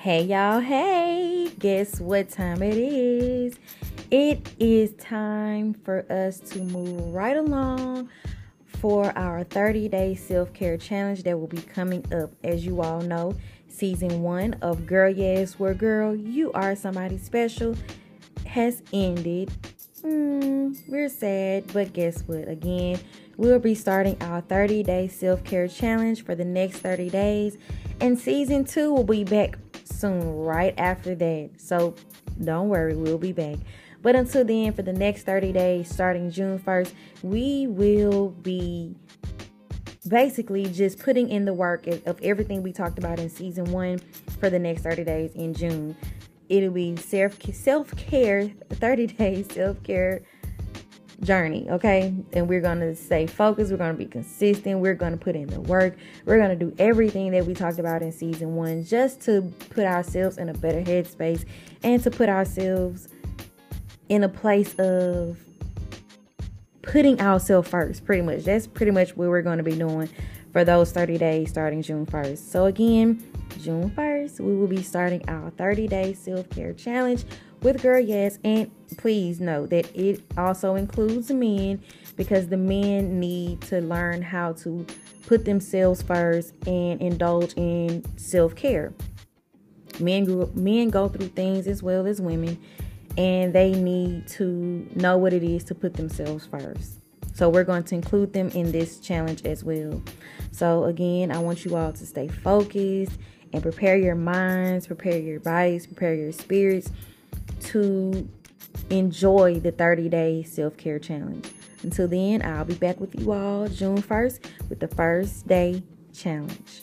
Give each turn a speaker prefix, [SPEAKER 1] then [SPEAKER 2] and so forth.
[SPEAKER 1] Hey y'all, hey! Guess what time it is? It is time for us to move right along for our 30 day self care challenge that will be coming up. As you all know, season one of Girl Yes, where girl, you are somebody special, has ended. Mm, we're sad, but guess what? Again, we'll be starting our 30 day self care challenge for the next 30 days, and season two will be back soon, right after that. So don't worry, we'll be back. But until then, for the next 30 days, starting June 1st, we will be basically just putting in the work of everything we talked about in season one for the next 30 days in June. It'll be self self care 30 days self care journey, okay? And we're going to stay focused. We're going to be consistent. We're going to put in the work. We're going to do everything that we talked about in season one just to put ourselves in a better headspace and to put ourselves in a place of putting ourselves first, pretty much. That's pretty much what we're going to be doing for those 30 days starting June 1st. So, again, June 1st, we will be starting our 30 day self care challenge with Girl Yes. And please note that it also includes men because the men need to learn how to put themselves first and indulge in self care. Men, grew, men go through things as well as women, and they need to know what it is to put themselves first. So, we're going to include them in this challenge as well. So, again, I want you all to stay focused and prepare your minds, prepare your bodies, prepare your spirits to enjoy the 30 day self care challenge. Until then, I'll be back with you all June 1st with the first day challenge.